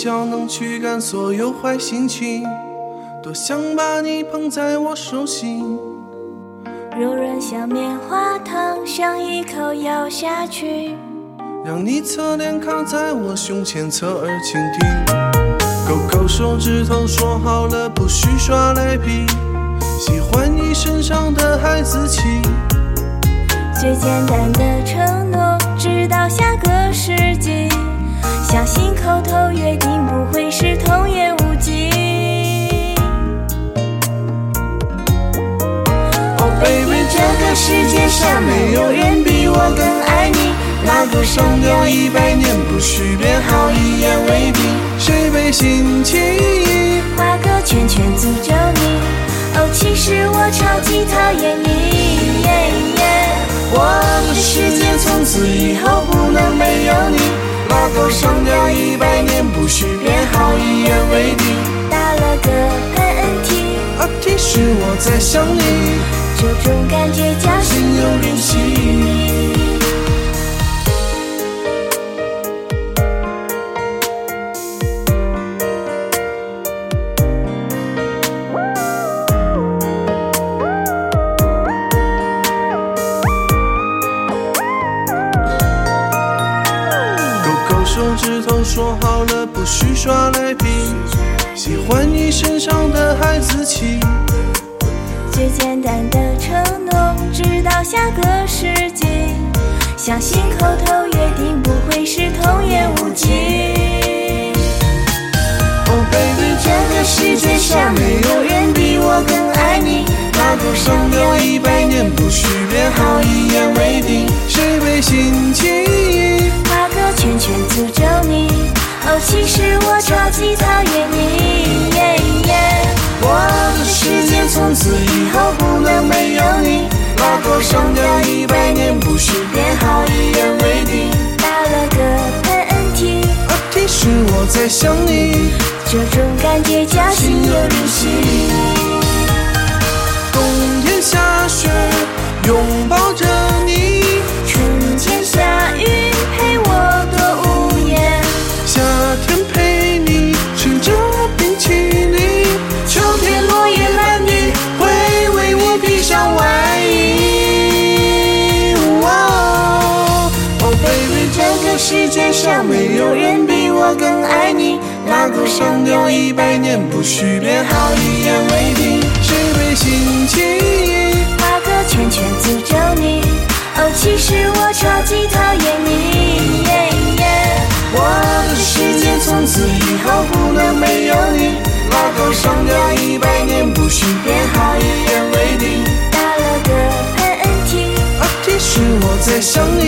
笑能驱赶所有坏心情，多想把你捧在我手心。柔软像棉花糖，想一口咬下去。让你侧脸靠在我胸前，侧耳倾听。勾勾手指头，说好了不许耍赖皮。喜欢你身上的孩子气。最简单的承诺，直到下个世纪。相信口头约定不会是童言无忌。Oh baby，这个世界上没有人比我更爱你。拉钩上吊一百年不许变，好一言为定。谁被心起？画个圈圈诅咒你。哦，其实我超级讨厌你。我的世界从此以后你。拉钩上吊一百年不许变，好一言为定。打了个喷嚏，啊，提示我在想你。这种感觉叫心有灵头，说好了不许耍赖皮。喜欢你身上的孩子气。最简单的承诺，直到下个世纪。相信口头约定不会是童言无忌。Oh baby，这个世界上没有人比我更爱你。拉钩上吊一百年不许变，好一言为定。谁被心起？其实我超级讨厌你。我的世界从此以后不能没有你。拉钩上吊一百年不许变，好一言为定。打了个喷嚏，啊，其实我在想你。这种感觉叫心有灵犀。世界上没有人比我更爱你。拉钩上吊一百年不许变，好一言为定。谁被心起？画个圈圈诅咒你。哦，其实我超级讨厌你。我的世界从此以后不能没有你。拉钩上吊一百年不许变，好一言为定。打了个喷嚏，啊，提示我在想你。